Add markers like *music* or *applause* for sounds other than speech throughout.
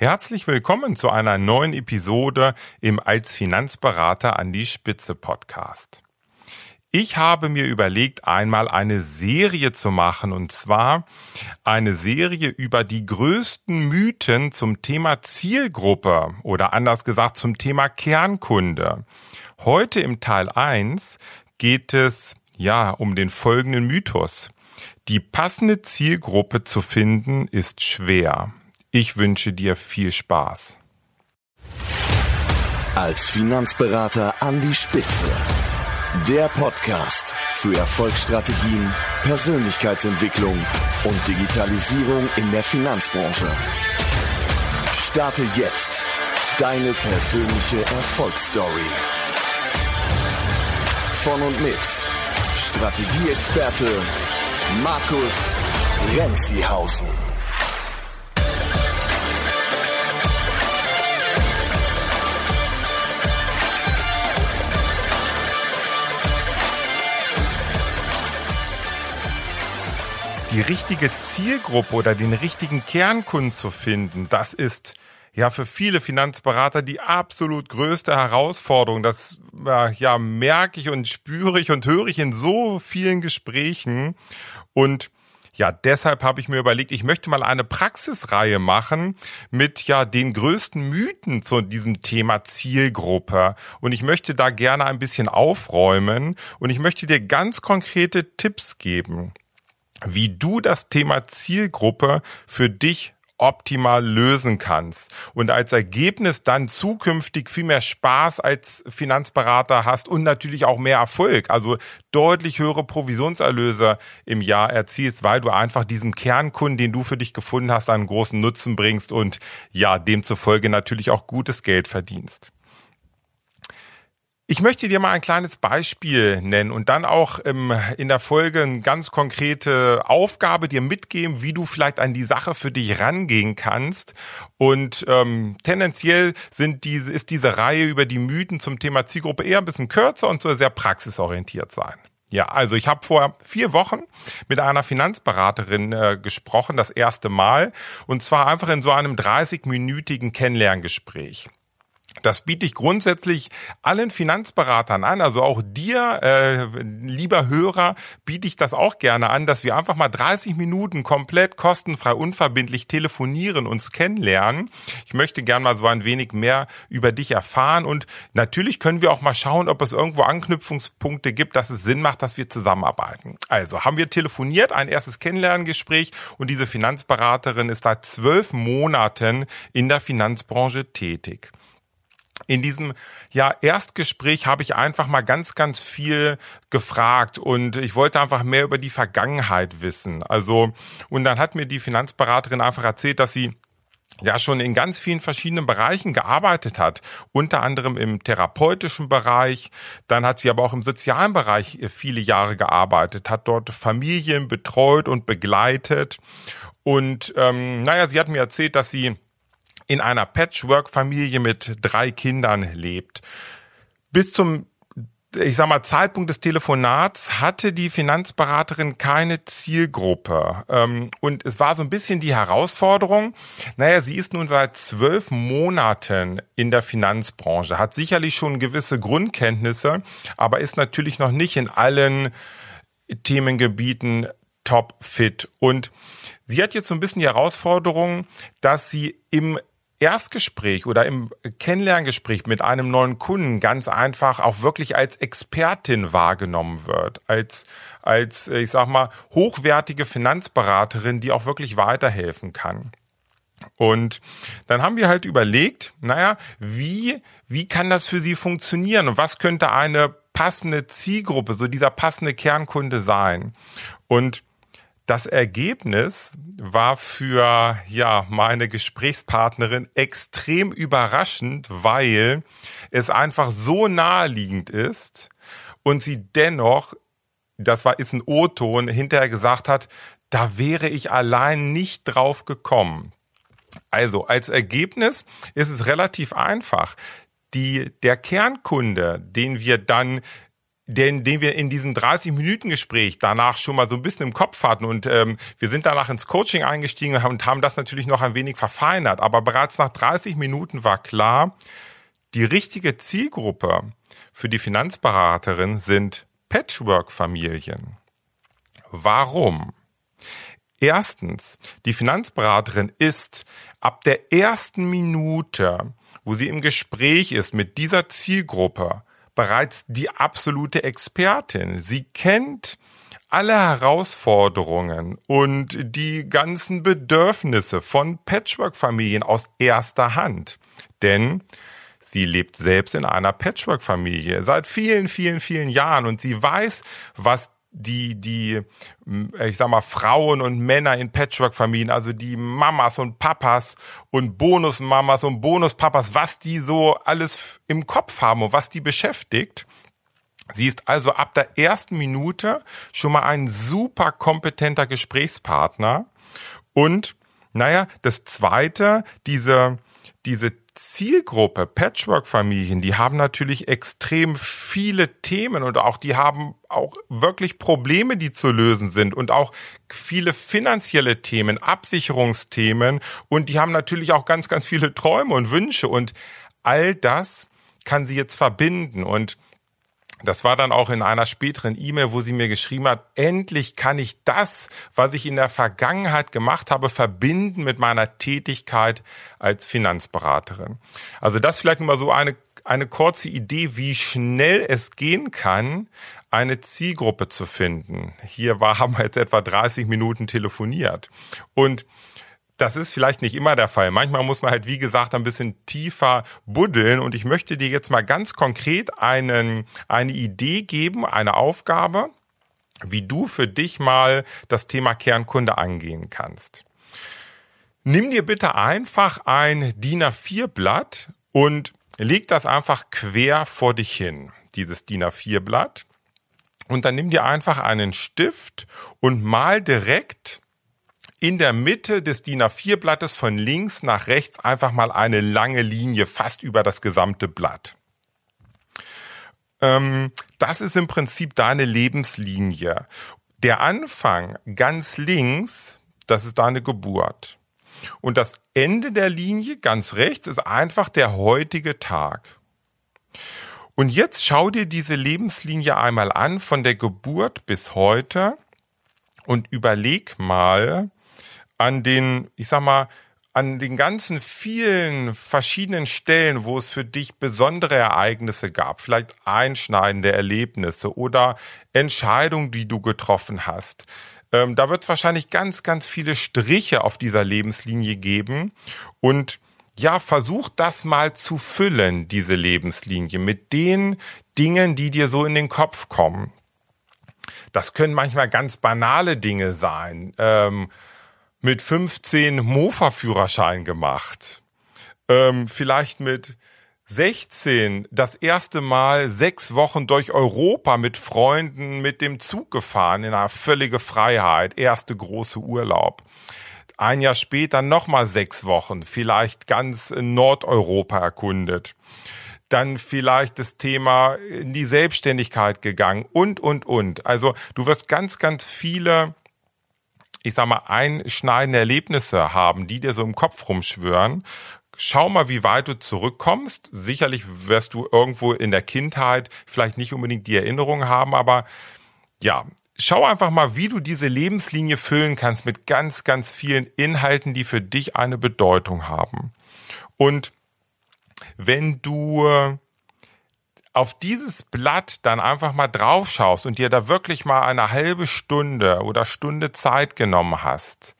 Herzlich willkommen zu einer neuen Episode im Als Finanzberater an die Spitze Podcast. Ich habe mir überlegt, einmal eine Serie zu machen, und zwar eine Serie über die größten Mythen zum Thema Zielgruppe oder anders gesagt zum Thema Kernkunde. Heute im Teil 1 geht es ja um den folgenden Mythos. Die passende Zielgruppe zu finden ist schwer. Ich wünsche dir viel Spaß. Als Finanzberater an die Spitze. Der Podcast für Erfolgsstrategien, Persönlichkeitsentwicklung und Digitalisierung in der Finanzbranche. Starte jetzt deine persönliche Erfolgsstory. Von und mit Strategieexperte Markus Renzihausen. Die richtige Zielgruppe oder den richtigen Kernkunden zu finden, das ist ja für viele Finanzberater die absolut größte Herausforderung. Das ja merke ich und spüre ich und höre ich in so vielen Gesprächen und ja, deshalb habe ich mir überlegt, ich möchte mal eine Praxisreihe machen mit ja den größten Mythen zu diesem Thema Zielgruppe. Und ich möchte da gerne ein bisschen aufräumen und ich möchte dir ganz konkrete Tipps geben wie du das Thema Zielgruppe für dich optimal lösen kannst und als Ergebnis dann zukünftig viel mehr Spaß als Finanzberater hast und natürlich auch mehr Erfolg, also deutlich höhere Provisionserlöse im Jahr erzielst, weil du einfach diesem Kernkunden, den du für dich gefunden hast, einen großen Nutzen bringst und ja, demzufolge natürlich auch gutes Geld verdienst. Ich möchte dir mal ein kleines Beispiel nennen und dann auch ähm, in der Folge eine ganz konkrete Aufgabe dir mitgeben, wie du vielleicht an die Sache für dich rangehen kannst. Und ähm, tendenziell sind diese, ist diese Reihe über die Mythen zum Thema Zielgruppe eher ein bisschen kürzer und soll sehr praxisorientiert sein. Ja, also ich habe vor vier Wochen mit einer Finanzberaterin äh, gesprochen, das erste Mal, und zwar einfach in so einem 30-minütigen Kennenlerngespräch. Das biete ich grundsätzlich allen Finanzberatern an, also auch dir, äh, lieber Hörer, biete ich das auch gerne an, dass wir einfach mal 30 Minuten komplett kostenfrei, unverbindlich telefonieren, uns kennenlernen. Ich möchte gern mal so ein wenig mehr über dich erfahren und natürlich können wir auch mal schauen, ob es irgendwo Anknüpfungspunkte gibt, dass es Sinn macht, dass wir zusammenarbeiten. Also haben wir telefoniert, ein erstes Kennenlerngespräch und diese Finanzberaterin ist seit zwölf Monaten in der Finanzbranche tätig in diesem ja, Erstgespräch habe ich einfach mal ganz, ganz viel gefragt und ich wollte einfach mehr über die Vergangenheit wissen. Also, und dann hat mir die Finanzberaterin einfach erzählt, dass sie ja schon in ganz vielen verschiedenen Bereichen gearbeitet hat, unter anderem im therapeutischen Bereich, dann hat sie aber auch im sozialen Bereich viele Jahre gearbeitet, hat dort Familien betreut und begleitet und ähm, naja, sie hat mir erzählt, dass sie in einer Patchwork-Familie mit drei Kindern lebt. Bis zum ich sag mal, Zeitpunkt des Telefonats hatte die Finanzberaterin keine Zielgruppe. Ähm, und es war so ein bisschen die Herausforderung, naja, sie ist nun seit zwölf Monaten in der Finanzbranche, hat sicherlich schon gewisse Grundkenntnisse, aber ist natürlich noch nicht in allen Themengebieten top fit. Und sie hat jetzt so ein bisschen die Herausforderung, dass sie im Erstgespräch oder im Kennenlerngespräch mit einem neuen Kunden ganz einfach auch wirklich als Expertin wahrgenommen wird, als als ich sag mal hochwertige Finanzberaterin, die auch wirklich weiterhelfen kann. Und dann haben wir halt überlegt, naja, wie, wie kann das für sie funktionieren und was könnte eine passende Zielgruppe, so dieser passende Kernkunde sein? Und das Ergebnis war für ja meine Gesprächspartnerin extrem überraschend, weil es einfach so naheliegend ist und sie dennoch, das war ist ein O-Ton, hinterher gesagt hat, da wäre ich allein nicht drauf gekommen. Also als Ergebnis ist es relativ einfach. Die, der Kernkunde, den wir dann den, den wir in diesem 30-Minuten-Gespräch danach schon mal so ein bisschen im Kopf hatten. Und ähm, wir sind danach ins Coaching eingestiegen und haben das natürlich noch ein wenig verfeinert. Aber bereits nach 30 Minuten war klar, die richtige Zielgruppe für die Finanzberaterin sind Patchwork-Familien. Warum? Erstens, die Finanzberaterin ist ab der ersten Minute, wo sie im Gespräch ist mit dieser Zielgruppe, bereits die absolute Expertin. Sie kennt alle Herausforderungen und die ganzen Bedürfnisse von Patchwork-Familien aus erster Hand. Denn sie lebt selbst in einer Patchwork-Familie seit vielen, vielen, vielen Jahren und sie weiß, was die, die, ich sag mal, Frauen und Männer in Patchwork-Familien, also die Mamas und Papas und Bonusmamas und Bonuspapas, was die so alles im Kopf haben und was die beschäftigt. Sie ist also ab der ersten Minute schon mal ein super kompetenter Gesprächspartner. Und, naja, das zweite, diese, diese Zielgruppe Patchwork-Familien, die haben natürlich extrem viele Themen und auch die haben auch wirklich Probleme, die zu lösen sind und auch viele finanzielle Themen, Absicherungsthemen und die haben natürlich auch ganz, ganz viele Träume und Wünsche und all das kann sie jetzt verbinden und das war dann auch in einer späteren E-Mail, wo sie mir geschrieben hat, endlich kann ich das, was ich in der Vergangenheit gemacht habe, verbinden mit meiner Tätigkeit als Finanzberaterin. Also das vielleicht mal so eine, eine kurze Idee, wie schnell es gehen kann, eine Zielgruppe zu finden. Hier war, *laughs* haben wir jetzt etwa 30 Minuten telefoniert. Und das ist vielleicht nicht immer der Fall. Manchmal muss man halt, wie gesagt, ein bisschen tiefer buddeln. Und ich möchte dir jetzt mal ganz konkret einen, eine Idee geben, eine Aufgabe, wie du für dich mal das Thema Kernkunde angehen kannst. Nimm dir bitte einfach ein DIN A4-Blatt und leg das einfach quer vor dich hin, dieses DIN A4-Blatt. Und dann nimm dir einfach einen Stift und mal direkt in der Mitte des DIN A4-Blattes von links nach rechts einfach mal eine lange Linie fast über das gesamte Blatt. Ähm, das ist im Prinzip deine Lebenslinie. Der Anfang ganz links, das ist deine Geburt. Und das Ende der Linie ganz rechts ist einfach der heutige Tag. Und jetzt schau dir diese Lebenslinie einmal an von der Geburt bis heute und überleg mal, an den, ich sag mal, an den ganzen vielen verschiedenen Stellen, wo es für dich besondere Ereignisse gab, vielleicht einschneidende Erlebnisse oder Entscheidungen, die du getroffen hast. Ähm, da wird es wahrscheinlich ganz, ganz viele Striche auf dieser Lebenslinie geben und ja, versuch das mal zu füllen, diese Lebenslinie, mit den Dingen, die dir so in den Kopf kommen. Das können manchmal ganz banale Dinge sein. Ähm, mit 15 Mofa-Führerschein gemacht. Ähm, vielleicht mit 16 das erste Mal sechs Wochen durch Europa mit Freunden mit dem Zug gefahren in einer völlige Freiheit. Erste große Urlaub. Ein Jahr später nochmal sechs Wochen, vielleicht ganz Nordeuropa erkundet. Dann vielleicht das Thema in die Selbstständigkeit gegangen und, und, und. Also du wirst ganz, ganz viele ich sag mal, einschneidende Erlebnisse haben, die dir so im Kopf rumschwören, schau mal, wie weit du zurückkommst. Sicherlich wirst du irgendwo in der Kindheit vielleicht nicht unbedingt die Erinnerung haben, aber ja, schau einfach mal, wie du diese Lebenslinie füllen kannst mit ganz, ganz vielen Inhalten, die für dich eine Bedeutung haben. Und wenn du auf dieses Blatt dann einfach mal drauf schaust und dir da wirklich mal eine halbe Stunde oder Stunde Zeit genommen hast,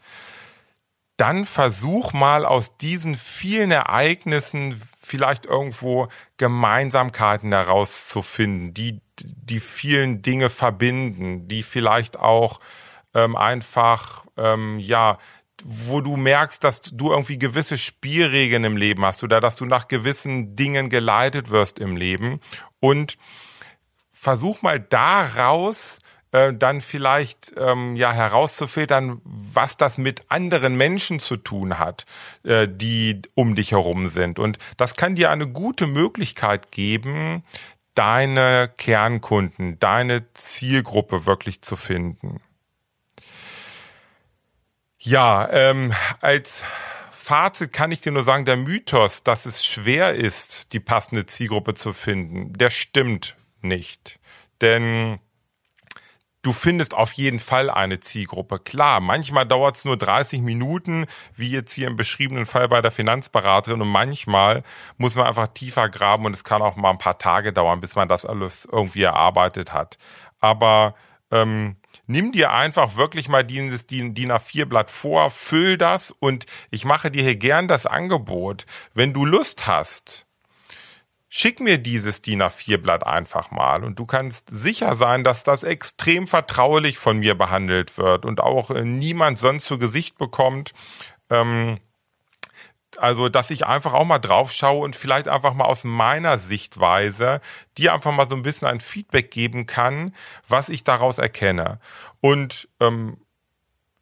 dann versuch mal aus diesen vielen Ereignissen vielleicht irgendwo Gemeinsamkeiten herauszufinden, die die vielen Dinge verbinden, die vielleicht auch ähm, einfach ähm, ja wo du merkst, dass du irgendwie gewisse Spielregeln im Leben hast oder dass du nach gewissen Dingen geleitet wirst im Leben und versuch mal daraus äh, dann vielleicht ähm, ja herauszufiltern, was das mit anderen Menschen zu tun hat, äh, die um dich herum sind. Und das kann dir eine gute Möglichkeit geben, deine Kernkunden, deine Zielgruppe wirklich zu finden. Ja, ähm, als Fazit kann ich dir nur sagen, der Mythos, dass es schwer ist, die passende Zielgruppe zu finden, der stimmt nicht. Denn du findest auf jeden Fall eine Zielgruppe. Klar, manchmal dauert es nur 30 Minuten, wie jetzt hier im beschriebenen Fall bei der Finanzberaterin, und manchmal muss man einfach tiefer graben und es kann auch mal ein paar Tage dauern, bis man das alles irgendwie erarbeitet hat. Aber ähm, nimm dir einfach wirklich mal dieses DIN, DIN A4-Blatt vor, füll das und ich mache dir hier gern das Angebot. Wenn du Lust hast, schick mir dieses DIN A4-Blatt einfach mal und du kannst sicher sein, dass das extrem vertraulich von mir behandelt wird und auch äh, niemand sonst zu Gesicht bekommt. Ähm, also, dass ich einfach auch mal drauf schaue und vielleicht einfach mal aus meiner Sichtweise dir einfach mal so ein bisschen ein Feedback geben kann, was ich daraus erkenne. Und ähm,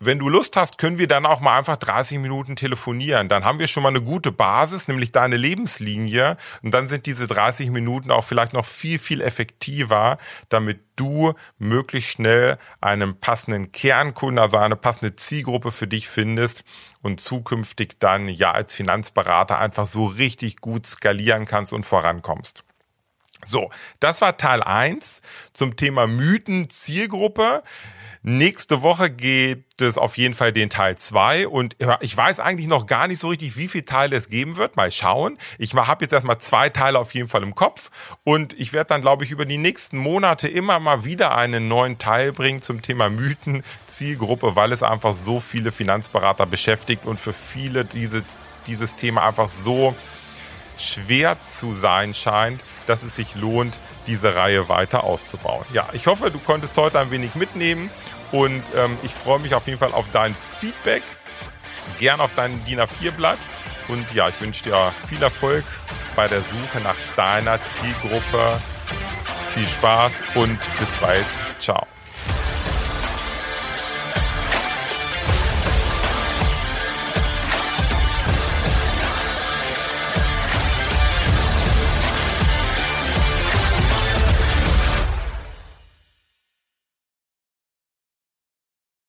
wenn du Lust hast, können wir dann auch mal einfach 30 Minuten telefonieren. Dann haben wir schon mal eine gute Basis, nämlich deine Lebenslinie. Und dann sind diese 30 Minuten auch vielleicht noch viel, viel effektiver, damit du möglichst schnell einen passenden Kernkunden, also eine passende Zielgruppe für dich findest und zukünftig dann ja als Finanzberater einfach so richtig gut skalieren kannst und vorankommst. So, das war Teil eins zum Thema Mythen Zielgruppe. Nächste Woche gibt es auf jeden Fall den Teil zwei und ich weiß eigentlich noch gar nicht so richtig, wie viele Teile es geben wird. Mal schauen. Ich habe jetzt erstmal zwei Teile auf jeden Fall im Kopf und ich werde dann, glaube ich, über die nächsten Monate immer mal wieder einen neuen Teil bringen zum Thema Mythen, Zielgruppe, weil es einfach so viele Finanzberater beschäftigt und für viele diese, dieses Thema einfach so schwer zu sein scheint, dass es sich lohnt, diese Reihe weiter auszubauen. Ja, ich hoffe, du konntest heute ein wenig mitnehmen und ähm, ich freue mich auf jeden Fall auf dein Feedback, gern auf dein DIN A4-Blatt und ja, ich wünsche dir viel Erfolg bei der Suche nach deiner Zielgruppe. Viel Spaß und bis bald. Ciao.